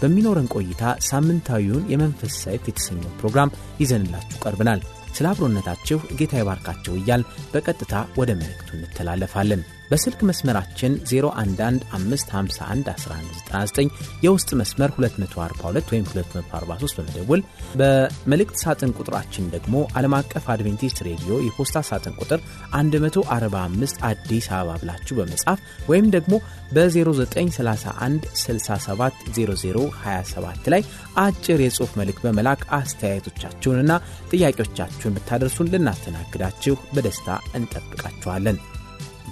በሚኖረን ቆይታ ሳምንታዊውን የመንፈስ ሰይፍ የተሰኘው ፕሮግራም ይዘንላችሁ ቀርብናል። ስለ አብሮነታችሁ ጌታ ይባርካችሁ እያል በቀጥታ ወደ መልእክቱ እንተላለፋለን። በስልክ መስመራችን 0115511199 የውስጥ መስመር 242 ወይም 243 በመደወል በመልእክት ሳጥን ቁጥራችን ደግሞ ዓለም አቀፍ አድቬንቲስት ሬዲዮ የፖስታ ሳጥን ቁጥር 145 አዲስ አበባ ብላችሁ በመጻፍ ወይም ደግሞ በ0931 670027 ላይ አጭር የጽሑፍ መልእክት በመላክ አስተያየቶቻችሁንና ጥያቄዎቻችሁን ብታደርሱን ልናስተናግዳችሁ በደስታ እንጠብቃችኋለን።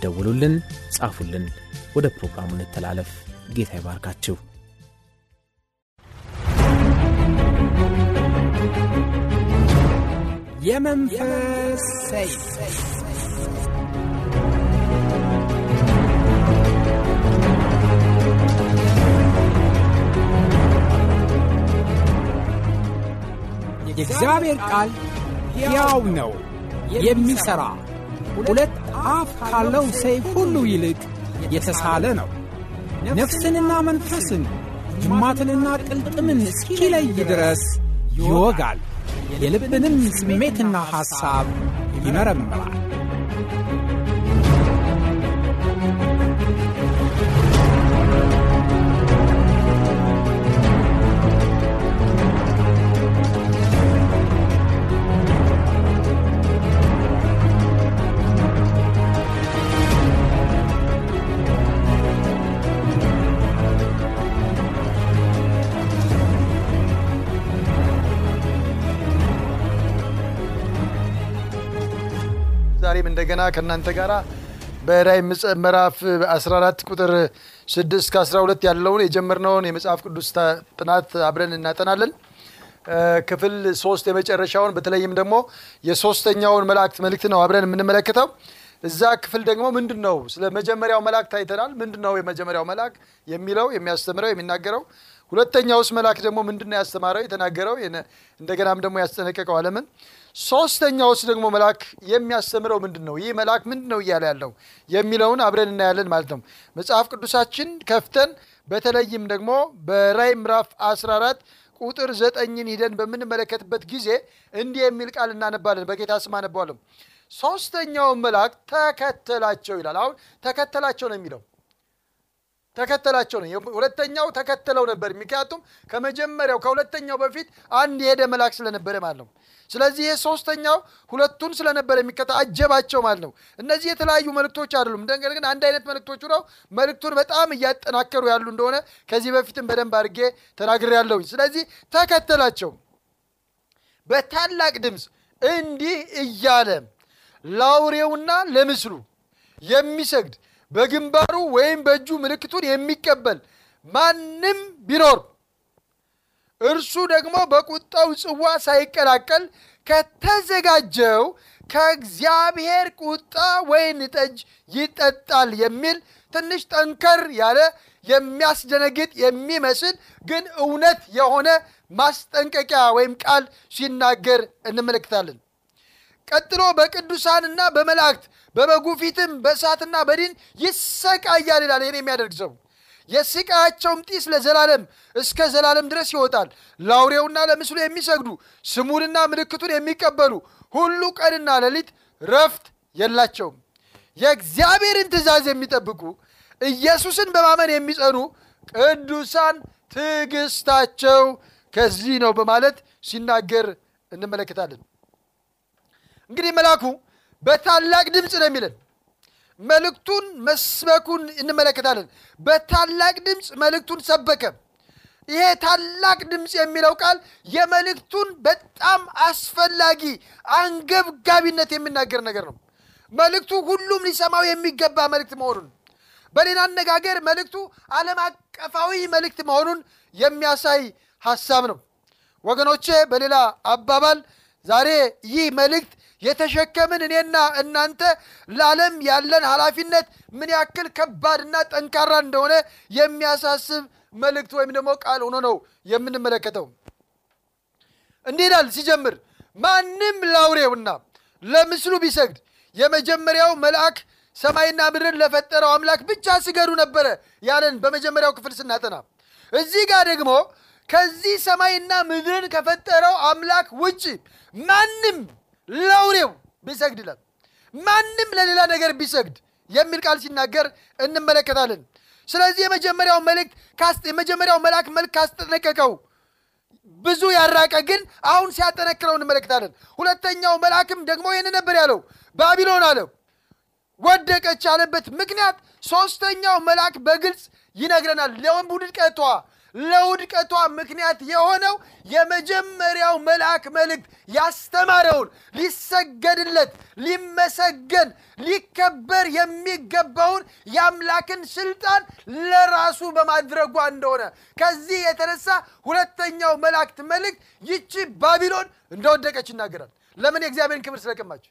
ደውሉልን፣ ጻፉልን። ወደ ፕሮግራሙ እንተላለፍ። ጌታ ይባርካችሁ። የመንፈስ ሰይፍ የእግዚአብሔር ቃል ሕያው ነው፣ የሚሠራ ሁለት አፍ ካለው ሰይፍ ሁሉ ይልቅ የተሳለ ነው። ነፍስንና መንፈስን ጅማትንና ቅልጥምን እስኪለይ ድረስ ይወጋል፣ የልብንም ስሜትና ሐሳብ ይመረምራል። እንደገና ከእናንተ ጋር በራዕይ ምዕራፍ 14 ቁጥር 6 እስከ 12 ያለውን የጀመርነውን የመጽሐፍ ቅዱስ ጥናት አብረን እናጠናለን። ክፍል ሶስት የመጨረሻውን በተለይም ደግሞ የሶስተኛውን መላእክት መልእክት ነው አብረን የምንመለከተው። እዛ ክፍል ደግሞ ምንድን ነው ስለ መጀመሪያው መልአክ ታይተናል። ምንድን ነው የመጀመሪያው መልአክ የሚለው የሚያስተምረው የሚናገረው ሁለተኛውስ መልአክ ደግሞ ምንድን ነው ያስተማረው የተናገረው እንደገናም ደግሞ ያስጠነቀቀው ዓለምን ሶስተኛውስ ደግሞ መልአክ የሚያስተምረው ምንድን ነው ይህ መልአክ ምንድን ነው እያለ ያለው? የሚለውን አብረን እናያለን ማለት ነው። መጽሐፍ ቅዱሳችን ከፍተን በተለይም ደግሞ በራዕይ ምዕራፍ 14 ቁጥር ዘጠኝን ሂደን በምንመለከትበት ጊዜ እንዲህ የሚል ቃል እናነባለን። በጌታ ስም አነባዋለሁ። ሶስተኛውን መልአክ ተከተላቸው ይላል። አሁን ተከተላቸው ነው የሚለው ተከተላቸው ነው። ሁለተኛው ተከተለው ነበር። ምክንያቱም ከመጀመሪያው ከሁለተኛው በፊት አንድ የሄደ መልአክ ስለነበረ ማለት ነው። ስለዚህ ይህ ሶስተኛው ሁለቱን ስለነበረ የሚከታ አጀባቸው ማለት ነው። እነዚህ የተለያዩ መልእክቶች አይደሉም። ነገር ግን አንድ አይነት መልእክቶቹ ነው። መልእክቱን በጣም እያጠናከሩ ያሉ እንደሆነ ከዚህ በፊትም በደንብ አድርጌ ተናግሬ ያለሁኝ ስለዚህ ተከተላቸው። በታላቅ ድምፅ እንዲህ እያለ ለአውሬውና ለምስሉ የሚሰግድ በግንባሩ ወይም በእጁ ምልክቱን የሚቀበል ማንም ቢኖር እርሱ ደግሞ በቁጣው ጽዋ ሳይቀላቀል ከተዘጋጀው ከእግዚአብሔር ቁጣ ወይን ጠጅ ይጠጣል የሚል ትንሽ ጠንከር ያለ የሚያስደነግጥ የሚመስል ግን እውነት የሆነ ማስጠንቀቂያ ወይም ቃል ሲናገር እንመለከታለን። ቀጥሎ በቅዱሳንና በመላእክት በበጉ ፊትም በእሳትና በዲን ይሰቃያል ይላል ይህን የሚያደርግ ሰው። የስቃያቸውም ጢስ ለዘላለም እስከ ዘላለም ድረስ ይወጣል። ለአውሬውና ለምስሉ የሚሰግዱ ስሙንና ምልክቱን የሚቀበሉ ሁሉ ቀንና ሌሊት ረፍት የላቸውም። የእግዚአብሔርን ትእዛዝ የሚጠብቁ ኢየሱስን በማመን የሚጸኑ ቅዱሳን ትዕግስታቸው ከዚህ ነው በማለት ሲናገር እንመለከታለን። እንግዲህ መልአኩ በታላቅ ድምፅ ነው የሚለን። መልእክቱን መስበኩን እንመለከታለን። በታላቅ ድምፅ መልእክቱን ሰበከ። ይሄ ታላቅ ድምፅ የሚለው ቃል የመልእክቱን በጣም አስፈላጊ አንገብጋቢነት የሚናገር ነገር ነው። መልእክቱ ሁሉም ሊሰማው የሚገባ መልእክት መሆኑን በሌላ አነጋገር መልእክቱ ዓለም አቀፋዊ መልእክት መሆኑን የሚያሳይ ሐሳብ ነው። ወገኖቼ በሌላ አባባል ዛሬ ይህ መልእክት የተሸከምን እኔና እናንተ ለዓለም ያለን ኃላፊነት ምን ያክል ከባድና ጠንካራ እንደሆነ የሚያሳስብ መልእክት ወይም ደግሞ ቃል ሆኖ ነው የምንመለከተው። እንዲህ ይላል ሲጀምር፣ ማንም ለአውሬውና ለምስሉ ቢሰግድ የመጀመሪያው መልአክ ሰማይና ምድርን ለፈጠረው አምላክ ብቻ ስገዱ ነበረ ያለን በመጀመሪያው ክፍል ስናጠና፣ እዚህ ጋር ደግሞ ከዚህ ሰማይና ምድርን ከፈጠረው አምላክ ውጭ ማንም ለአውሬው ቢሰግድ ይላል። ማንም ለሌላ ነገር ቢሰግድ የሚል ቃል ሲናገር እንመለከታለን። ስለዚህ የመጀመሪያው መልእክት የመጀመሪያው መልአክ መልክ ካስጠነቀቀው ብዙ ያራቀ ግን አሁን ሲያጠነክረው እንመለከታለን። ሁለተኛው መልአክም ደግሞ ይህን ነበር ያለው፣ ባቢሎን አለው ወደቀች ያለበት ምክንያት ሶስተኛው መልአክ በግልጽ ይነግረናል። ለውድቀቷ ለውድቀቷ ምክንያት የሆነው የመጀመሪያው መልአክ መልእክት ያስተማረውን ሊሰገድለት፣ ሊመሰገን፣ ሊከበር የሚገባውን የአምላክን ስልጣን ለራሱ በማድረጓ እንደሆነ ከዚህ የተነሳ ሁለተኛው መላእክት መልእክት ይቺ ባቢሎን እንደወደቀች ይናገራል። ለምን? የእግዚአብሔርን ክብር ስለቀማች፣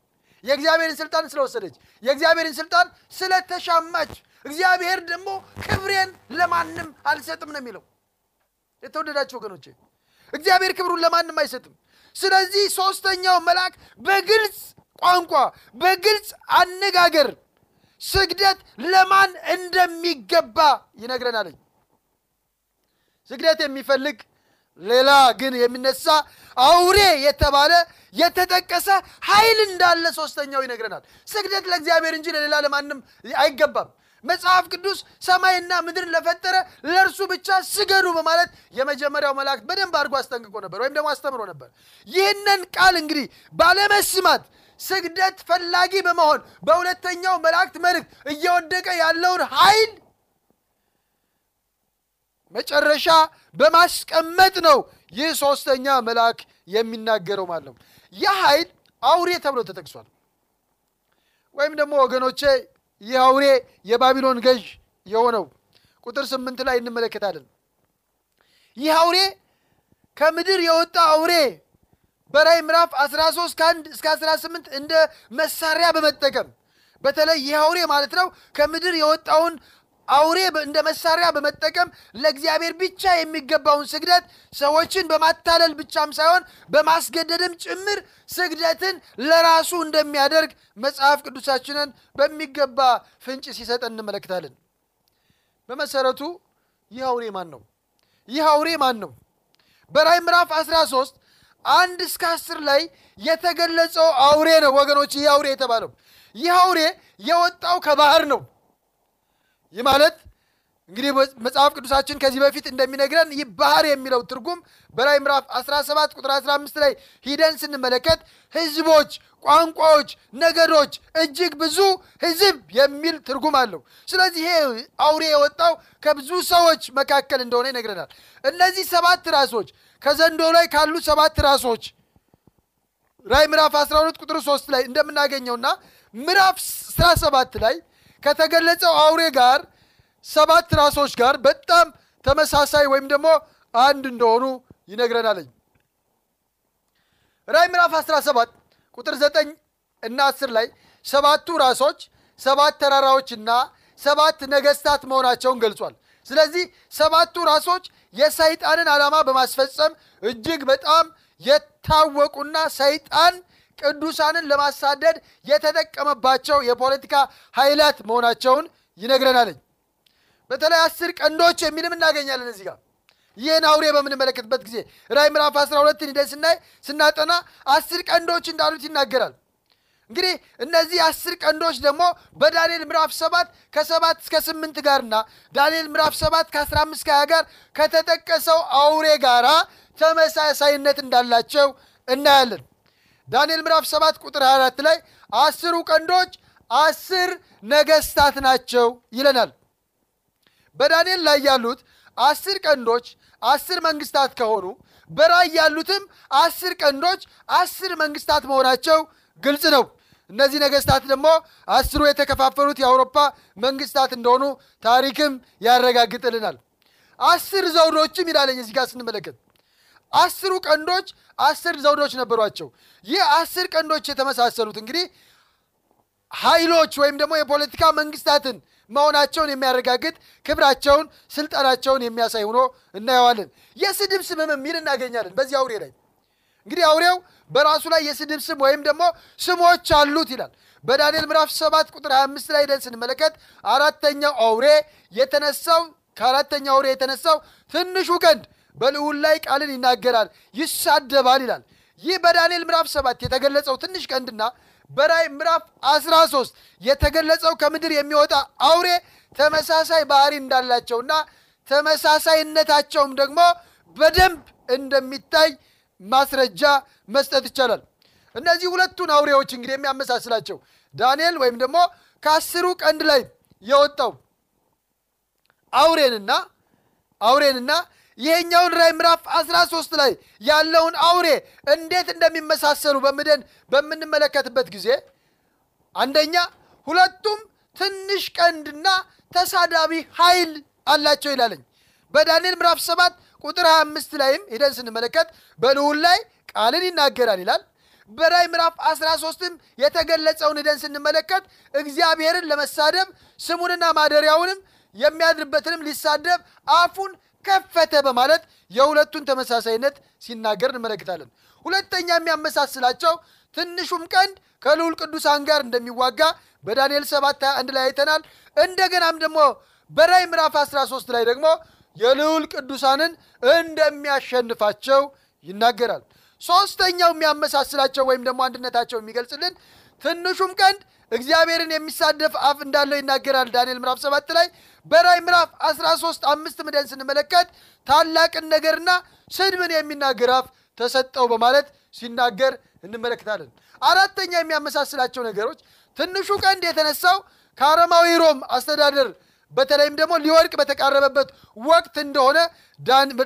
የእግዚአብሔርን ስልጣን ስለወሰደች፣ የእግዚአብሔርን ስልጣን ስለተሻማች። እግዚአብሔር ደግሞ ክብሬን ለማንም አልሰጥም ነው የሚለው። የተወደዳችሁ ወገኖቼ እግዚአብሔር ክብሩን ለማንም አይሰጥም። ስለዚህ ሶስተኛው መልአክ በግልጽ ቋንቋ በግልጽ አነጋገር ስግደት ለማን እንደሚገባ ይነግረናል። ስግደት የሚፈልግ ሌላ ግን የሚነሳ አውሬ የተባለ የተጠቀሰ ኃይል እንዳለ ሶስተኛው ይነግረናል። ስግደት ለእግዚአብሔር እንጂ ለሌላ ለማንም አይገባም። መጽሐፍ ቅዱስ ሰማይና ምድርን ለፈጠረ ለእርሱ ብቻ ስገዱ በማለት የመጀመሪያው መላእክት በደንብ አድርጎ አስጠንቅቆ ነበር፣ ወይም ደግሞ አስተምሮ ነበር። ይህንን ቃል እንግዲህ ባለመስማት ስግደት ፈላጊ በመሆን በሁለተኛው መላእክት መልእክት እየወደቀ ያለውን ኃይል መጨረሻ በማስቀመጥ ነው ይህ ሶስተኛ መልአክ የሚናገረው ማለት ነው። ይህ ኃይል አውሬ ተብሎ ተጠቅሷል። ወይም ደግሞ ወገኖቼ ይህ አውሬ የባቢሎን ገዥ የሆነው ቁጥር ስምንት ላይ እንመለከታለን። ይህ አውሬ ከምድር የወጣ አውሬ በራዕይ ምዕራፍ 13 ከአንድ እስከ 18 እንደ መሳሪያ በመጠቀም በተለይ ይህ አውሬ ማለት ነው ከምድር የወጣውን አውሬ እንደ መሳሪያ በመጠቀም ለእግዚአብሔር ብቻ የሚገባውን ስግደት ሰዎችን በማታለል ብቻም ሳይሆን በማስገደድም ጭምር ስግደትን ለራሱ እንደሚያደርግ መጽሐፍ ቅዱሳችንን በሚገባ ፍንጭ ሲሰጠን እንመለከታለን። በመሰረቱ ይህ አውሬ ማን ነው? ይህ አውሬ ማን ነው? በራዕይ ምዕራፍ 13 አንድ እስከ አስር ላይ የተገለጸው አውሬ ነው ወገኖች። ይህ አውሬ የተባለው ይህ አውሬ የወጣው ከባህር ነው። ይህ ማለት እንግዲህ መጽሐፍ ቅዱሳችን ከዚህ በፊት እንደሚነግረን ይህ ባህር የሚለው ትርጉም በራዕይ ምዕራፍ 17 ቁጥር 15 ላይ ሂደን ስንመለከት ሕዝቦች፣ ቋንቋዎች፣ ነገዶች እጅግ ብዙ ሕዝብ የሚል ትርጉም አለው። ስለዚህ ይሄ አውሬ የወጣው ከብዙ ሰዎች መካከል እንደሆነ ይነግረናል። እነዚህ ሰባት ራሶች ከዘንዶ ላይ ካሉ ሰባት ራሶች ራዕይ ምዕራፍ 12 ቁጥር 3 ላይ እንደምናገኘውና ምዕራፍ 17 ላይ ከተገለጸው አውሬ ጋር ሰባት ራሶች ጋር በጣም ተመሳሳይ ወይም ደግሞ አንድ እንደሆኑ ይነግረናለኝ። ራዕይ ምዕራፍ 17 ቁጥር 9 እና 10 ላይ ሰባቱ ራሶች ሰባት ተራራዎችና ሰባት ነገስታት መሆናቸውን ገልጿል። ስለዚህ ሰባቱ ራሶች የሰይጣንን ዓላማ በማስፈጸም እጅግ በጣም የታወቁና ሰይጣን ቅዱሳንን ለማሳደድ የተጠቀመባቸው የፖለቲካ ኃይላት መሆናቸውን ይነግረናለኝ። በተለይ አስር ቀንዶች የሚልም እናገኛለን እዚህ ጋር ይህን አውሬ በምንመለከትበት ጊዜ ራዕይ ምዕራፍ 12 ሂደን ስናይ ስናጠና አስር ቀንዶች እንዳሉት ይናገራል። እንግዲህ እነዚህ አስር ቀንዶች ደግሞ በዳንኤል ምዕራፍ ሰባት ከሰባት እስከ ስምንት ጋርና ዳንኤል ምዕራፍ ሰባት ከአስራ አምስት ከሀያ ጋር ከተጠቀሰው አውሬ ጋራ ተመሳሳይነት እንዳላቸው እናያለን። ዳንኤል ምዕራፍ ሰባት ቁጥር 24 ላይ አስሩ ቀንዶች አስር ነገስታት ናቸው ይለናል። በዳንኤል ላይ ያሉት አስር ቀንዶች አስር መንግስታት ከሆኑ በራእይ ያሉትም አስር ቀንዶች አስር መንግስታት መሆናቸው ግልጽ ነው። እነዚህ ነገስታት ደግሞ አስሩ የተከፋፈሉት የአውሮፓ መንግስታት እንደሆኑ ታሪክም ያረጋግጥልናል። አስር ዘውዶችም ይላለኝ እዚህ ጋር ስንመለከት አስሩ ቀንዶች አስር ዘውዶች ነበሯቸው። ይህ አስር ቀንዶች የተመሳሰሉት እንግዲህ ኃይሎች ወይም ደግሞ የፖለቲካ መንግስታትን መሆናቸውን የሚያረጋግጥ ክብራቸውን፣ ስልጣናቸውን የሚያሳይ ሆኖ እናየዋለን። የስድብ ስምም የሚል እናገኛለን በዚህ አውሬ ላይ እንግዲህ አውሬው በራሱ ላይ የስድብ ስም ወይም ደግሞ ስሞች አሉት ይላል። በዳንኤል ምዕራፍ 7 ቁጥር 25 ላይ ደን ስንመለከት አራተኛው አውሬ የተነሳው ከአራተኛው አውሬ የተነሳው ትንሹ ቀንድ በልዑል ላይ ቃልን ይናገራል፣ ይሳደባል ይላል። ይህ በዳንኤል ምዕራፍ 7 የተገለጸው ትንሽ ቀንድና በራእይ ምዕራፍ 13 የተገለጸው ከምድር የሚወጣ አውሬ ተመሳሳይ ባህሪ እንዳላቸውና ተመሳሳይነታቸውም ደግሞ በደንብ እንደሚታይ ማስረጃ መስጠት ይቻላል። እነዚህ ሁለቱን አውሬዎች እንግዲህ የሚያመሳስላቸው ዳንኤል ወይም ደግሞ ከአስሩ ቀንድ ላይ የወጣው አውሬንና አውሬንና ይሄኛውን ራእይ ምዕራፍ 13 ላይ ያለውን አውሬ እንዴት እንደሚመሳሰሉ በምደን በምንመለከትበት ጊዜ አንደኛ ሁለቱም ትንሽ ቀንድና ተሳዳቢ ኃይል አላቸው ይላለኝ። በዳንኤል ምዕራፍ 7 ቁጥር 25 ላይም ሄደን ስንመለከት በልዑል ላይ ቃልን ይናገራል ይላል። በራእይ ምዕራፍ 13ም የተገለጸውን ሄደን ስንመለከት እግዚአብሔርን ለመሳደብ ስሙንና ማደሪያውንም የሚያድርበትንም ሊሳደብ አፉን ከፈተ በማለት የሁለቱን ተመሳሳይነት ሲናገር እንመለከታለን። ሁለተኛ የሚያመሳስላቸው ትንሹም ቀንድ ከልዑል ቅዱሳን ጋር እንደሚዋጋ በዳንኤል 7 አንድ ላይ አይተናል። እንደገናም ደግሞ በራእይ ምዕራፍ 13 ላይ ደግሞ የልዑል ቅዱሳንን እንደሚያሸንፋቸው ይናገራል። ሶስተኛው የሚያመሳስላቸው ወይም ደግሞ አንድነታቸው የሚገልጽልን ትንሹም ቀንድ እግዚአብሔርን የሚሳደፍ አፍ እንዳለው ይናገራል። ዳንኤል ምዕራፍ 7 ላይ በራእይ ምዕራፍ 13 አምስት ምደን ስንመለከት ታላቅን ነገርና ስድብን የሚናገር አፍ ተሰጠው በማለት ሲናገር እንመለከታለን። አራተኛ የሚያመሳስላቸው ነገሮች ትንሹ ቀንድ የተነሳው ከአረማዊ ሮም አስተዳደር በተለይም ደግሞ ሊወድቅ በተቃረበበት ወቅት እንደሆነ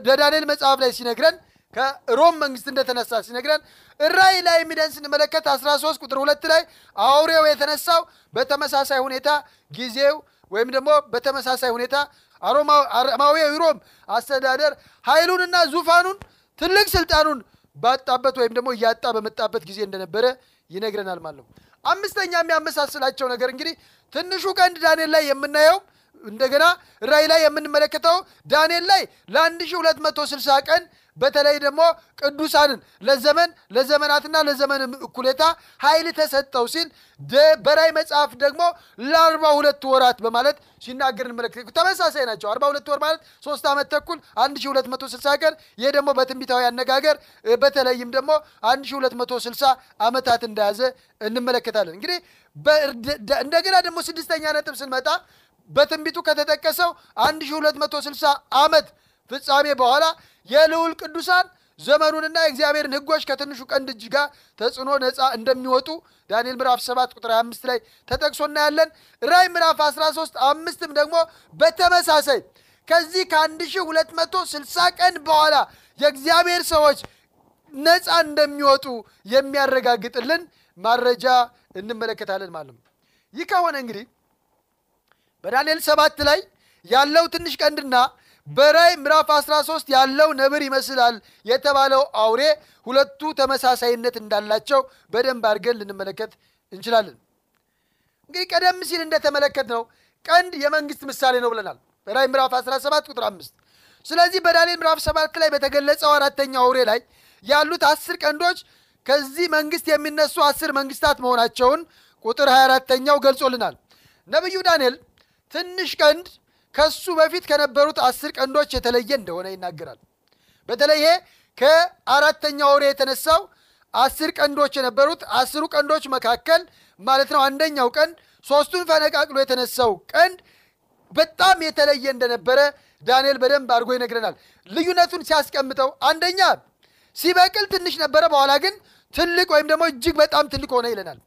በዳንኤል መጽሐፍ ላይ ሲነግረን ከሮም መንግስት እንደተነሳ ሲነግረን ራእይ ላይ የሚደን ስንመለከት 13 ቁጥር ሁለት ላይ አውሬው የተነሳው በተመሳሳይ ሁኔታ ጊዜው ወይም ደግሞ በተመሳሳይ ሁኔታ አረማዊ ሮም አስተዳደር ኃይሉንና ዙፋኑን ትልቅ ስልጣኑን ባጣበት ወይም ደግሞ እያጣ በመጣበት ጊዜ እንደነበረ ይነግረናል ማለት ነው። አምስተኛ የሚያመሳስላቸው ነገር እንግዲህ ትንሹ ቀንድ ዳንኤል ላይ የምናየው እንደገና ራእይ ላይ የምንመለከተው ዳንኤል ላይ ለ1260 ቀን በተለይ ደግሞ ቅዱሳንን ለዘመን ለዘመናትና ለዘመን እኩሌታ ኃይል ተሰጠው ሲል በራእይ መጽሐፍ ደግሞ ለአርባ ሁለት ወራት በማለት ሲናገር እንመለከት። ተመሳሳይ ናቸው። አርባ ሁለት ወር ማለት ሶስት ዓመት ተኩል 1260 ቀን። ይህ ደግሞ በትንቢታዊ አነጋገር በተለይም ደግሞ 1260 ዓመታት እንደያዘ እንመለከታለን። እንግዲህ እንደገና ደግሞ ስድስተኛ ነጥብ ስንመጣ በትንቢቱ ከተጠቀሰው 1260 ዓመት ፍጻሜ በኋላ የልዑል ቅዱሳን ዘመኑንና የእግዚአብሔርን ሕጎች ከትንሹ ቀንድ እጅ ጋር ተጽዕኖ ነፃ እንደሚወጡ ዳንኤል ምዕራፍ 7 ቁጥር 25 ላይ ተጠቅሶ እናያለን። ራእይ ምዕራፍ 13 አምስትም ደግሞ በተመሳሳይ ከዚህ ከ1260 ቀን በኋላ የእግዚአብሔር ሰዎች ነፃ እንደሚወጡ የሚያረጋግጥልን ማረጃ እንመለከታለን ማለት ነው። ይህ ከሆነ እንግዲህ በዳንኤል ሰባት ላይ ያለው ትንሽ ቀንድና በራእይ ምዕራፍ 13 ያለው ነብር ይመስላል የተባለው አውሬ ሁለቱ ተመሳሳይነት እንዳላቸው በደንብ አድርገን ልንመለከት እንችላለን። እንግዲህ ቀደም ሲል እንደተመለከት ነው ቀንድ የመንግስት ምሳሌ ነው ብለናል በራእይ ምዕራፍ 17 ቁጥር 5። ስለዚህ በዳንኤል ምዕራፍ 7 ላይ በተገለጸው አራተኛው አውሬ ላይ ያሉት አስር ቀንዶች ከዚህ መንግስት የሚነሱ አስር መንግስታት መሆናቸውን ቁጥር 24ተኛው ገልጾልናል። ነቢዩ ዳንኤል ትንሽ ቀንድ ከሱ በፊት ከነበሩት አስር ቀንዶች የተለየ እንደሆነ ይናገራል። በተለይ ይሄ ከአራተኛው አውሬ የተነሳው አስር ቀንዶች የነበሩት አስሩ ቀንዶች መካከል ማለት ነው አንደኛው ቀንድ ሶስቱን ፈነቃቅሎ የተነሳው ቀንድ በጣም የተለየ እንደነበረ ዳንኤል በደንብ አድርጎ ይነግረናል። ልዩነቱን ሲያስቀምጠው አንደኛ ሲበቅል ትንሽ ነበረ፣ በኋላ ግን ትልቅ ወይም ደግሞ እጅግ በጣም ትልቅ ሆነ ይለናል።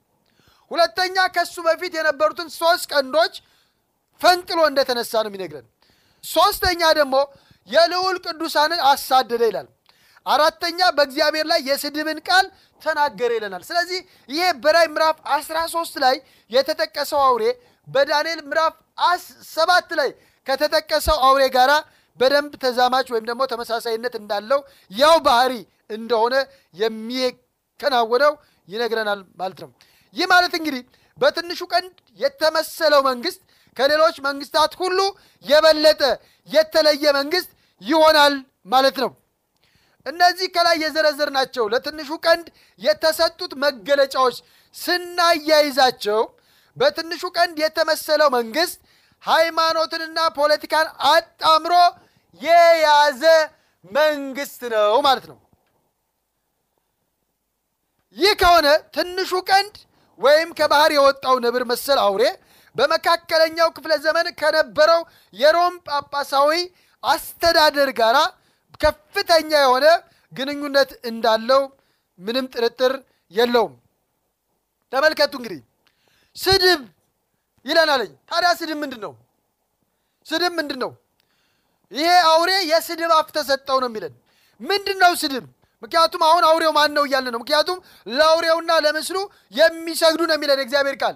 ሁለተኛ ከሱ በፊት የነበሩትን ሶስት ቀንዶች ፈንቅሎ እንደተነሳ ነው የሚነግረን። ሶስተኛ ደግሞ የልዑል ቅዱሳንን አሳደደ ይላል። አራተኛ በእግዚአብሔር ላይ የስድብን ቃል ተናገረ ይለናል። ስለዚህ ይሄ በራእይ ምዕራፍ 13 ላይ የተጠቀሰው አውሬ በዳንኤል ምዕራፍ ሰባት ላይ ከተጠቀሰው አውሬ ጋር በደንብ ተዛማች ወይም ደግሞ ተመሳሳይነት እንዳለው ያው ባህሪ እንደሆነ የሚከናወነው ይነግረናል ማለት ነው። ይህ ማለት እንግዲህ በትንሹ ቀንድ የተመሰለው መንግስት ከሌሎች መንግስታት ሁሉ የበለጠ የተለየ መንግስት ይሆናል ማለት ነው። እነዚህ ከላይ የዘረዘርናቸው ለትንሹ ቀንድ የተሰጡት መገለጫዎች ስናያይዛቸው በትንሹ ቀንድ የተመሰለው መንግስት ሃይማኖትንና ፖለቲካን አጣምሮ የያዘ መንግስት ነው ማለት ነው። ይህ ከሆነ ትንሹ ቀንድ ወይም ከባህር የወጣው ነብር መሰል አውሬ በመካከለኛው ክፍለ ዘመን ከነበረው የሮም ጳጳሳዊ አስተዳደር ጋር ከፍተኛ የሆነ ግንኙነት እንዳለው ምንም ጥርጥር የለውም። ተመልከቱ እንግዲህ ስድብ ይለናለኝ። ታዲያ ስድብ ምንድን ነው? ስድብ ምንድን ነው? ይሄ አውሬ የስድብ አፍ ተሰጠው ነው የሚለን። ምንድን ነው ስድብ? ምክንያቱም አሁን አውሬው ማን ነው እያለ ነው። ምክንያቱም ለአውሬውና ለምስሉ የሚሰግዱ ነው የሚለን እግዚአብሔር ቃል።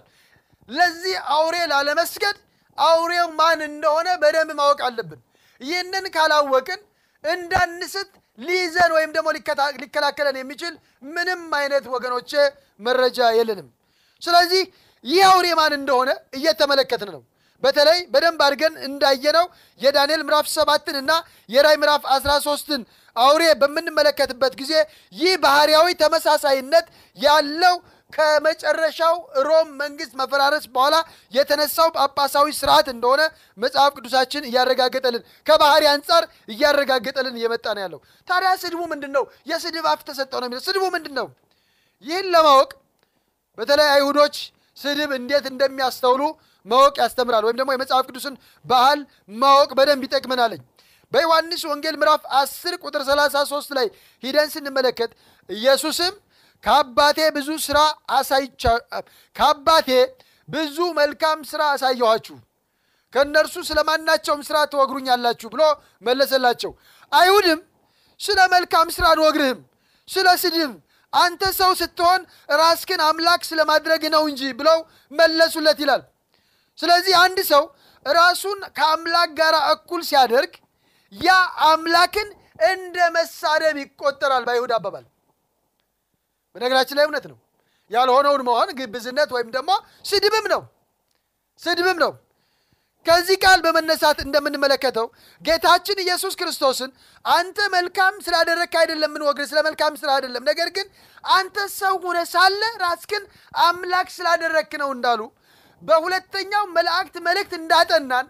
ለዚህ አውሬ ላለመስገድ አውሬው ማን እንደሆነ በደንብ ማወቅ አለብን። ይህንን ካላወቅን እንዳንስት ሊይዘን ወይም ደግሞ ሊከላከለን የሚችል ምንም አይነት ወገኖቼ መረጃ የለንም። ስለዚህ ይህ አውሬ ማን እንደሆነ እየተመለከትን ነው። በተለይ በደንብ አድርገን እንዳየነው የዳንኤል ምዕራፍ ሰባትን እና የራይ ምዕራፍ አስራ ሶስትን አውሬ በምንመለከትበት ጊዜ ይህ ባህርያዊ ተመሳሳይነት ያለው ከመጨረሻው ሮም መንግስት መፈራረስ በኋላ የተነሳው ጳጳሳዊ ስርዓት እንደሆነ መጽሐፍ ቅዱሳችን እያረጋገጠልን ከባህሪ አንጻር እያረጋገጠልን እየመጣ ነው ያለው። ታዲያ ስድቡ ምንድን ነው? የስድብ አፍ ተሰጠው ነው የሚለው። ስድቡ ምንድን ነው? ይህን ለማወቅ በተለይ አይሁዶች ስድብ እንዴት እንደሚያስተውሉ ማወቅ ያስተምራል። ወይም ደግሞ የመጽሐፍ ቅዱስን ባህል ማወቅ በደንብ ይጠቅመናለኝ። በዮሐንስ ወንጌል ምዕራፍ 10 ቁጥር 33 ላይ ሂደን ስንመለከት ኢየሱስም ከአባቴ ብዙ ስራ አሳይቻ ከአባቴ ብዙ መልካም ስራ አሳየኋችሁ ከእነርሱ ስለ ማናቸውም ስራ ትወግሩኛላችሁ ብሎ መለሰላቸው። አይሁድም ስለ መልካም ስራ አንወግርህም፣ ስለ ስድብ አንተ ሰው ስትሆን ራስክን አምላክ ስለማድረግ ነው እንጂ ብለው መለሱለት ይላል። ስለዚህ አንድ ሰው ራሱን ከአምላክ ጋር እኩል ሲያደርግ ያ አምላክን እንደ መሳደብ ይቆጠራል በአይሁድ አባባል። በነገራችን ላይ እውነት ነው። ያልሆነውን መሆን ግብዝነት ወይም ደግሞ ስድብም ነው ስድብም ነው። ከዚህ ቃል በመነሳት እንደምንመለከተው ጌታችን ኢየሱስ ክርስቶስን አንተ መልካም ስላደረግክ አይደለም የምንወግር፣ ስለ መልካም ስራ አይደለም፣ ነገር ግን አንተ ሰው ሆነ ሳለ ራስክን አምላክ ስላደረግክ ነው እንዳሉ በሁለተኛው መላእክት መልእክት እንዳጠናን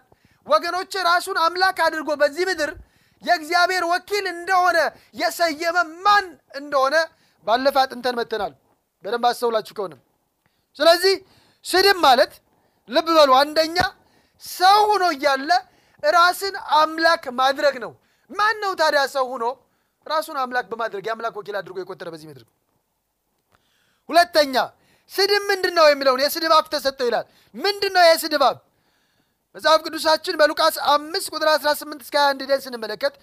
ወገኖች ራሱን አምላክ አድርጎ በዚህ ምድር የእግዚአብሔር ወኪል እንደሆነ የሰየመ ማን እንደሆነ ባለፈ አጥንተን መተናል። በደንብ አስተውላችሁ ከሆነም ስለዚህ ስድብ ማለት ልብ በሉ አንደኛ ሰው ሆኖ እያለ ራስን አምላክ ማድረግ ነው። ማን ነው ታዲያ ሰው ሆኖ ራሱን አምላክ በማድረግ የአምላክ ወኪል አድርጎ የቆጠረ በዚህ ምድር? ሁለተኛ ስድብ ምንድን ነው የሚለውን የስድብ አፍ ተሰጠው ይላል። ምንድን ነው የስድብ አፍ? መጽሐፍ ቅዱሳችን በሉቃስ አምስት ቁጥር 18 እስከ 21 ደን ስንመለከት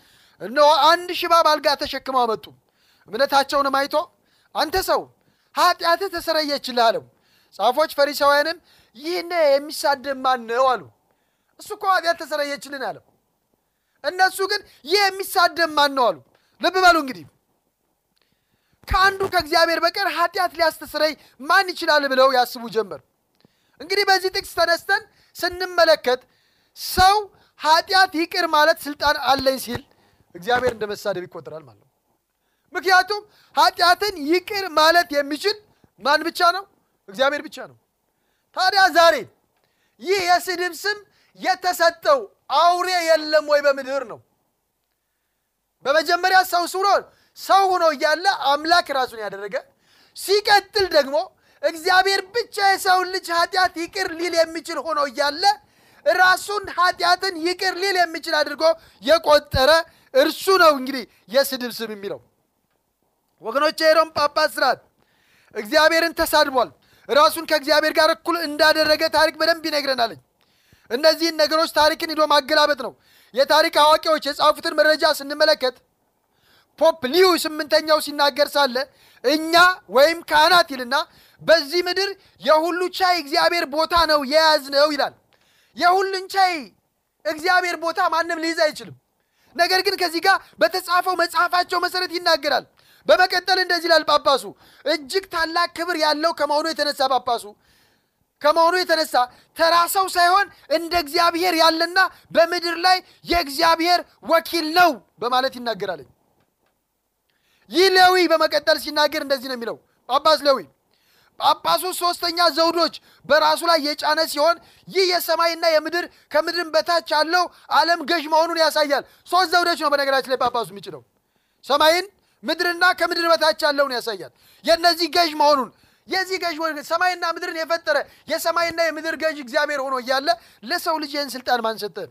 እነሆ አንድ ሽባ በአልጋ ተሸክመው አመጡ። እምነታቸውንም አይቶ አንተ ሰው ኃጢአትህ ተሰረየችልህ አለው። ጻፎች ፈሪሳውያንም ይህን የሚሳደብ ማን ነው አሉ። እሱ እኮ ኃጢአት ተሰረየችልን አለው። እነሱ ግን ይህ የሚሳደብ ማን ነው አሉ። ልብ በሉ እንግዲህ ከአንዱ ከእግዚአብሔር በቀር ኃጢአት ሊያስተስረይ ማን ይችላል ብለው ያስቡ ጀመር። እንግዲህ በዚህ ጥቅስ ተነስተን ስንመለከት ሰው ኃጢአት ይቅር ማለት ስልጣን አለኝ ሲል እግዚአብሔር እንደ መሳደብ ይቆጠራል ማለት ነው። ምክንያቱም ኃጢአትን ይቅር ማለት የሚችል ማን ብቻ ነው? እግዚአብሔር ብቻ ነው። ታዲያ ዛሬ ይህ የስድብ ስም የተሰጠው አውሬ የለም ወይ በምድር ነው? በመጀመሪያ ሰው ስሎ ሰው ሆኖ እያለ አምላክ ራሱን ያደረገ ሲቀጥል ደግሞ እግዚአብሔር ብቻ የሰውን ልጅ ኃጢአት ይቅር ሊል የሚችል ሆኖ እያለ ራሱን ኃጢአትን ይቅር ሊል የሚችል አድርጎ የቆጠረ እርሱ ነው እንግዲህ የስድብ ስም የሚለው። ወገኖቼ የሮም ጳጳስ ስርዓት እግዚአብሔርን ተሳድቧል። ራሱን ከእግዚአብሔር ጋር እኩል እንዳደረገ ታሪክ በደንብ ይነግረናለኝ። እነዚህን ነገሮች ታሪክን ሂዶ ማገላበጥ ነው። የታሪክ አዋቂዎች የጻፉትን መረጃ ስንመለከት ፖፕ ሊዩ ስምንተኛው ሲናገር ሳለ እኛ ወይም ካህናት ይልና በዚህ ምድር የሁሉ ቻይ እግዚአብሔር ቦታ ነው የያዝነው ይላል። የሁሉን ቻይ እግዚአብሔር ቦታ ማንም ሊይዝ አይችልም። ነገር ግን ከዚህ ጋር በተጻፈው መጽሐፋቸው መሰረት ይናገራል። በመቀጠል እንደዚህ ይላል ጳጳሱ እጅግ ታላቅ ክብር ያለው ከመሆኑ የተነሳ ጳጳሱ ከመሆኑ የተነሳ ተራ ሰው ሳይሆን እንደ እግዚአብሔር ያለና በምድር ላይ የእግዚአብሔር ወኪል ነው በማለት ይናገራል። ይህ ሌዊ በመቀጠል ሲናገር እንደዚህ ነው የሚለው ጳጳስ ሌዊ ጳጳሱ ሶስተኛ ዘውዶች በራሱ ላይ የጫነ ሲሆን ይህ የሰማይና የምድር ከምድርም በታች ያለው ዓለም ገዥ መሆኑን ያሳያል። ሶስት ዘውዶች ነው በነገራችን ላይ ጳጳሱ የሚችለው ሰማይን፣ ምድርና ከምድር በታች ያለውን ያሳያል። የእነዚህ ገዥ መሆኑን የዚህ ገዥ ሰማይና ምድርን የፈጠረ የሰማይና የምድር ገዥ እግዚአብሔር ሆኖ እያለ ለሰው ልጅ ይህን ስልጣን ማን ሰጠን?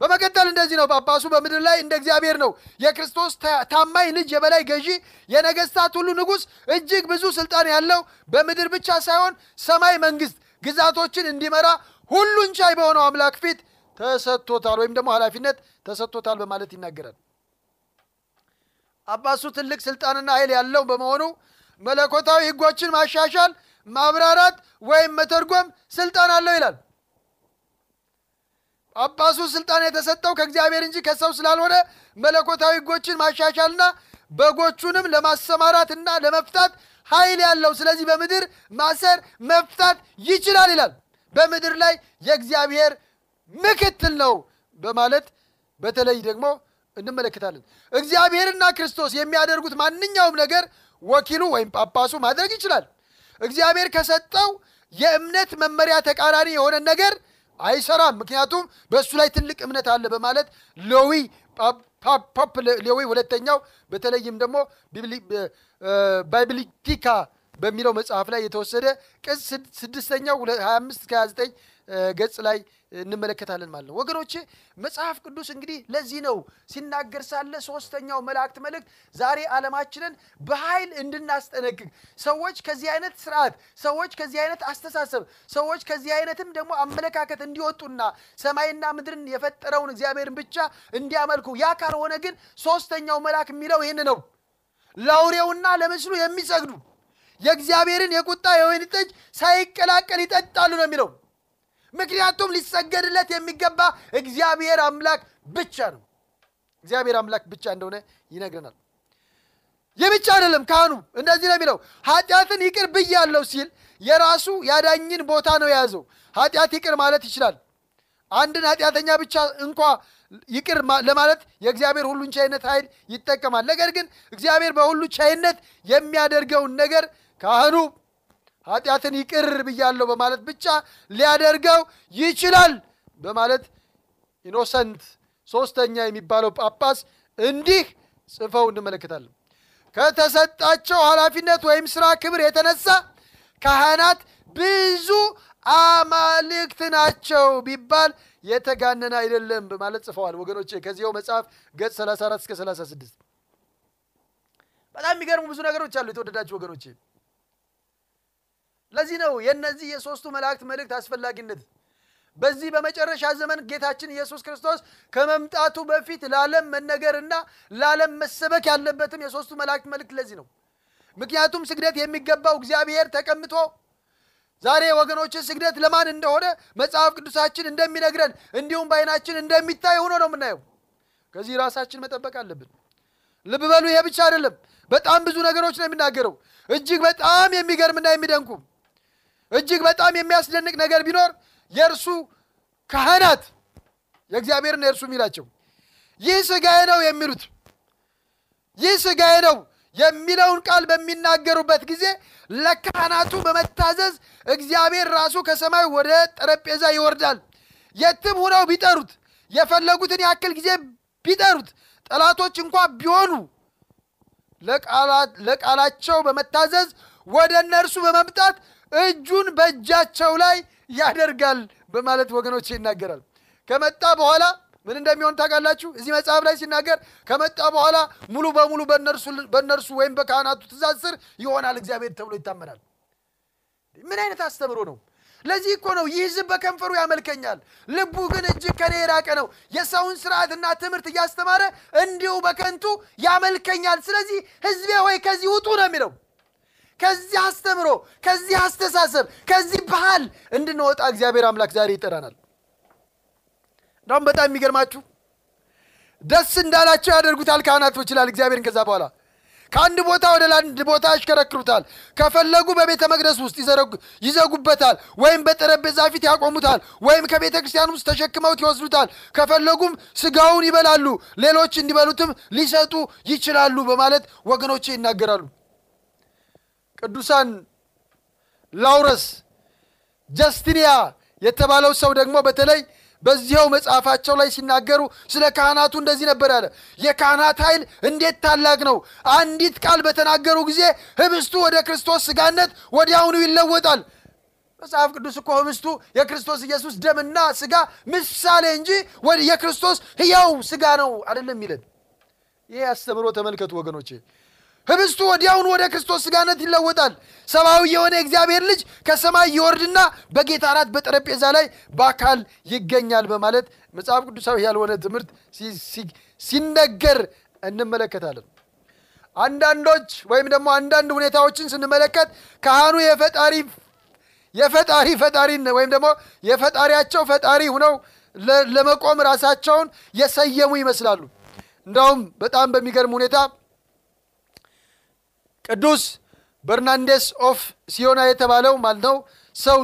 በመቀጠል እንደዚህ ነው ጳጳሱ በምድር ላይ እንደ እግዚአብሔር ነው የክርስቶስ ታማኝ ልጅ የበላይ ገዢ የነገስታት ሁሉ ንጉሥ እጅግ ብዙ ስልጣን ያለው በምድር ብቻ ሳይሆን ሰማይ መንግስት ግዛቶችን እንዲመራ ሁሉን ቻይ በሆነው አምላክ ፊት ተሰጥቶታል ወይም ደግሞ ኃላፊነት ተሰጥቶታል በማለት ይናገራል። ጳጳሱ ትልቅ ስልጣንና ኃይል ያለው በመሆኑ መለኮታዊ ሕጎችን ማሻሻል፣ ማብራራት ወይም መተርጎም ስልጣን አለው ይላል። ጳጳሱ ስልጣን የተሰጠው ከእግዚአብሔር እንጂ ከሰው ስላልሆነ መለኮታዊ ሕጎችን ማሻሻልና በጎቹንም ለማሰማራትና ለመፍታት ኃይል ያለው ስለዚህ በምድር ማሰር መፍታት ይችላል ይላል። በምድር ላይ የእግዚአብሔር ምክትል ነው በማለት በተለይ ደግሞ እንመለከታለን። እግዚአብሔርና ክርስቶስ የሚያደርጉት ማንኛውም ነገር ወኪሉ ወይም ጳጳሱ ማድረግ ይችላል። እግዚአብሔር ከሰጠው የእምነት መመሪያ ተቃራኒ የሆነ ነገር አይሰራም። ምክንያቱም በእሱ ላይ ትልቅ እምነት አለ በማለት ሌዊ ፖፕ ሌዊ ሁለተኛው በተለይም ደግሞ ባይብሊቲካ በሚለው መጽሐፍ ላይ የተወሰደ ቅጽ ስድስተኛው 25 እስከ 29 ገጽ ላይ እንመለከታለን ማለት ነው። ወገኖቼ መጽሐፍ ቅዱስ እንግዲህ ለዚህ ነው ሲናገር ሳለ ሶስተኛው መላእክት መልእክት ዛሬ ዓለማችንን በኃይል እንድናስጠነቅቅ ሰዎች ከዚህ አይነት ስርዓት፣ ሰዎች ከዚህ አይነት አስተሳሰብ፣ ሰዎች ከዚህ አይነትም ደግሞ አመለካከት እንዲወጡና ሰማይና ምድርን የፈጠረውን እግዚአብሔርን ብቻ እንዲያመልኩ ያ ካልሆነ ግን ሶስተኛው መልአክ የሚለው ይህን ነው። ለአውሬውና ለምስሉ የሚሰግዱ የእግዚአብሔርን የቁጣ የወይን ጠጅ ሳይቀላቀል ይጠጣሉ ነው የሚለው። ምክንያቱም ሊሰገድለት የሚገባ እግዚአብሔር አምላክ ብቻ ነው። እግዚአብሔር አምላክ ብቻ እንደሆነ ይነግረናል። ይህ ብቻ አይደለም። ካህኑ እንደዚህ ነው የሚለው ኃጢአትን ይቅር ብያለሁ ሲል የራሱ ያዳኝን ቦታ ነው የያዘው። ኃጢአት ይቅር ማለት ይችላል። አንድን ኃጢአተኛ ብቻ እንኳ ይቅር ለማለት የእግዚአብሔር ሁሉን ቻይነት ኃይል ይጠቀማል። ነገር ግን እግዚአብሔር በሁሉ ቻይነት የሚያደርገውን ነገር ካህኑ ኃጢአትን ይቅር ብያለሁ በማለት ብቻ ሊያደርገው ይችላል በማለት ኢኖሰንት ሶስተኛ የሚባለው ጳጳስ እንዲህ ጽፈው እንመለከታለን። ከተሰጣቸው ኃላፊነት ወይም ስራ ክብር የተነሳ ካህናት ብዙ አማልክት ናቸው ቢባል የተጋነነ አይደለም በማለት ጽፈዋል። ወገኖቼ ከዚያው መጽሐፍ ገጽ 34 እስከ 36 በጣም የሚገርሙ ብዙ ነገሮች አሉ። የተወደዳችሁ ወገኖቼ ለዚህ ነው የእነዚህ የሦስቱ መላእክት መልእክት አስፈላጊነት። በዚህ በመጨረሻ ዘመን ጌታችን ኢየሱስ ክርስቶስ ከመምጣቱ በፊት ለዓለም መነገርና ለዓለም መሰበክ ያለበትም የሦስቱ መላእክት መልእክት ለዚህ ነው። ምክንያቱም ስግደት የሚገባው እግዚአብሔር ተቀምጦ ዛሬ ወገኖች ስግደት ለማን እንደሆነ መጽሐፍ ቅዱሳችን እንደሚነግረን እንዲሁም በዓይናችን እንደሚታይ ሆኖ ነው የምናየው። ከዚህ ራሳችን መጠበቅ አለብን። ልብ በሉ፣ ይሄ ብቻ አይደለም። በጣም ብዙ ነገሮች ነው የሚናገረው። እጅግ በጣም የሚገርምና የሚደንቁ እጅግ በጣም የሚያስደንቅ ነገር ቢኖር የእርሱ ካህናት የእግዚአብሔርን የእርሱ የሚላቸው ይህ ስጋዬ ነው የሚሉት ይህ ስጋዬ ነው የሚለውን ቃል በሚናገሩበት ጊዜ ለካህናቱ በመታዘዝ እግዚአብሔር ራሱ ከሰማይ ወደ ጠረጴዛ ይወርዳል። የትም ሁነው ቢጠሩት የፈለጉትን ያክል ጊዜ ቢጠሩት ጠላቶች እንኳ ቢሆኑ ለቃላቸው በመታዘዝ ወደ እነርሱ በመምጣት እጁን በእጃቸው ላይ ያደርጋል በማለት ወገኖች ይናገራል። ከመጣ በኋላ ምን እንደሚሆን ታውቃላችሁ? እዚህ መጽሐፍ ላይ ሲናገር ከመጣ በኋላ ሙሉ በሙሉ በእነርሱ ወይም በካህናቱ ትእዛዝ ስር ይሆናል እግዚአብሔር ተብሎ ይታመናል። ምን አይነት አስተምሮ ነው? ለዚህ እኮ ነው ይህ ሕዝብ በከንፈሩ ያመልከኛል፣ ልቡ ግን እጅግ ከኔ የራቀ ነው። የሰውን ስርዓትና ትምህርት እያስተማረ እንዲሁ በከንቱ ያመልከኛል። ስለዚህ ሕዝቤ ሆይ ከዚህ ውጡ ነው የሚለው። ከዚህ አስተምሮ፣ ከዚህ አስተሳሰብ፣ ከዚህ ባህል እንድንወጣ እግዚአብሔር አምላክ ዛሬ ይጠራናል። እንዳውም በጣም የሚገርማችሁ ደስ እንዳላቸው ያደርጉታል ካህናቶች ይላል እግዚአብሔርን። ከዛ በኋላ ከአንድ ቦታ ወደ አንድ ቦታ ያሽከረክሩታል። ከፈለጉ በቤተ መቅደስ ውስጥ ይዘጉበታል። ወይም በጠረጴዛ ፊት ያቆሙታል። ወይም ከቤተ ክርስቲያን ውስጥ ተሸክመውት ይወስዱታል። ከፈለጉም ስጋውን ይበላሉ ሌሎች እንዲበሉትም ሊሰጡ ይችላሉ በማለት ወገኖቼ ይናገራሉ ቅዱሳን ላውረስ ጀስቲኒያ የተባለው ሰው ደግሞ በተለይ በዚያው መጽሐፋቸው ላይ ሲናገሩ ስለ ካህናቱ እንደዚህ ነበር ያለ። የካህናት ኃይል እንዴት ታላቅ ነው! አንዲት ቃል በተናገሩ ጊዜ ህብስቱ ወደ ክርስቶስ ስጋነት ወዲያውኑ ይለወጣል። መጽሐፍ ቅዱስ እኮ ህብስቱ የክርስቶስ ኢየሱስ ደምና ስጋ ምሳሌ እንጂ የክርስቶስ ህያው ስጋ ነው አይደለም ይለን ይሄ አስተምሮ ተመልከቱ ወገኖቼ ህብስቱ ወዲያውኑ ወደ ክርስቶስ ስጋነት ይለወጣል። ሰብአዊ የሆነ እግዚአብሔር ልጅ ከሰማይ ይወርድና በጌታ አራት በጠረጴዛ ላይ በአካል ይገኛል በማለት መጽሐፍ ቅዱሳዊ ያልሆነ ትምህርት ሲነገር እንመለከታለን። አንዳንዶች ወይም ደግሞ አንዳንድ ሁኔታዎችን ስንመለከት ካህኑ የፈጣሪ የፈጣሪ ፈጣሪ ወይም ደግሞ የፈጣሪያቸው ፈጣሪ ሁነው ለመቆም ራሳቸውን የሰየሙ ይመስላሉ። እንዳውም በጣም በሚገርም ሁኔታ ቅዱስ በርናርዲን of Siena የተባለው ማለት ነው ሰው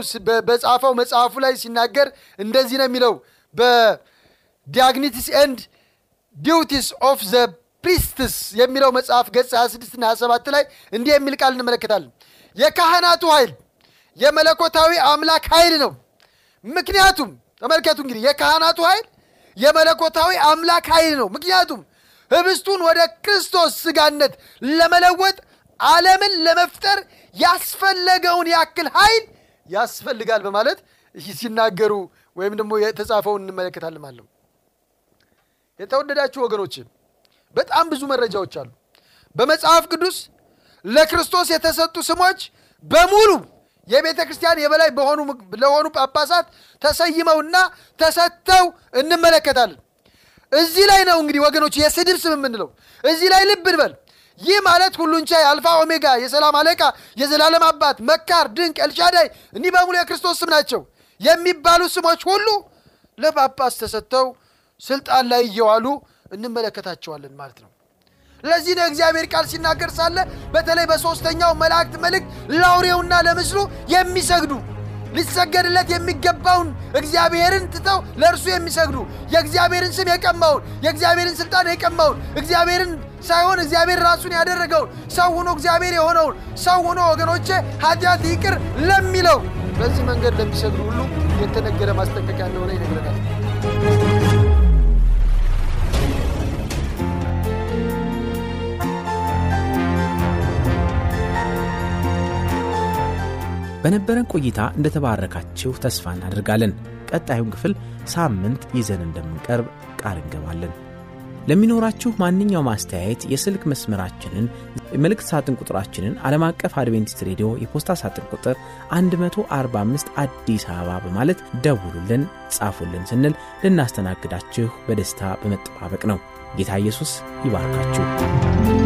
በጻፈው መጽሐፉ ላይ ሲናገር እንደዚህ ነው የሚለው በ Dignities and Duties of the Priests የሚለው መጽሐፍ ገጽ 26 ና 27 ላይ እንዲህ የሚል ቃል እንመለከታለን። የካህናቱ ኃይል የመለኮታዊ አምላክ ኃይል ነው። ምክንያቱም ተመልከቱ እንግዲህ የካህናቱ ኃይል የመለኮታዊ አምላክ ኃይል ነው። ምክንያቱም ህብስቱን ወደ ክርስቶስ ስጋነት ለመለወጥ ዓለምን ለመፍጠር ያስፈለገውን ያክል ኃይል ያስፈልጋል በማለት ሲናገሩ ወይም ደግሞ የተጻፈውን እንመለከታለን ማለት የተወደዳችሁ ወገኖች በጣም ብዙ መረጃዎች አሉ። በመጽሐፍ ቅዱስ ለክርስቶስ የተሰጡ ስሞች በሙሉ የቤተ ክርስቲያን የበላይ ለሆኑ ጳጳሳት ተሰይመውና ተሰጥተው እንመለከታለን። እዚህ ላይ ነው እንግዲህ ወገኖች የስድብ ስም የምንለው። እዚህ ላይ ልብ እንበል ይህ ማለት ሁሉን ቻይ አልፋ ኦሜጋ የሰላም አለቃ የዘላለም አባት መካር ድንቅ ኤልሻዳይ እኒህ በሙሉ የክርስቶስ ስም ናቸው የሚባሉ ስሞች ሁሉ ለጳጳስ ተሰጥተው ስልጣን ላይ እየዋሉ እንመለከታቸዋለን ማለት ነው። ለዚህ ነው እግዚአብሔር ቃል ሲናገር ሳለ በተለይ በሦስተኛው መላእክት መልእክት ለአውሬውና ለምስሉ የሚሰግዱ ሊሰገድለት የሚገባውን እግዚአብሔርን ትተው ለእርሱ የሚሰግዱ የእግዚአብሔርን ስም የቀማውን የእግዚአብሔርን ስልጣን የቀማውን እግዚአብሔርን ሳይሆን እግዚአብሔር ራሱን ያደረገውን ሰው ሆኖ እግዚአብሔር የሆነውን ሰው ሆኖ ወገኖቼ ኃጢአት ይቅር ለሚለው በዚህ መንገድ ለሚሰግዱ ሁሉ የተነገረ ማስጠንቀቂያ እንደሆነ ይነግረናል በነበረን ቆይታ እንደተባረካችሁ ተስፋ እናደርጋለን። ቀጣዩን ክፍል ሳምንት ይዘን እንደምንቀርብ ቃል እንገባለን። ለሚኖራችሁ ማንኛውም አስተያየት የስልክ መስመራችንን መልእክት ሳጥን ቁጥራችንን ዓለም አቀፍ አድቬንቲስት ሬዲዮ የፖስታ ሳጥን ቁጥር 145 አዲስ አበባ በማለት ደውሉልን ጻፉልን ስንል ልናስተናግዳችሁ በደስታ በመጠባበቅ ነው። ጌታ ኢየሱስ ይባርካችሁ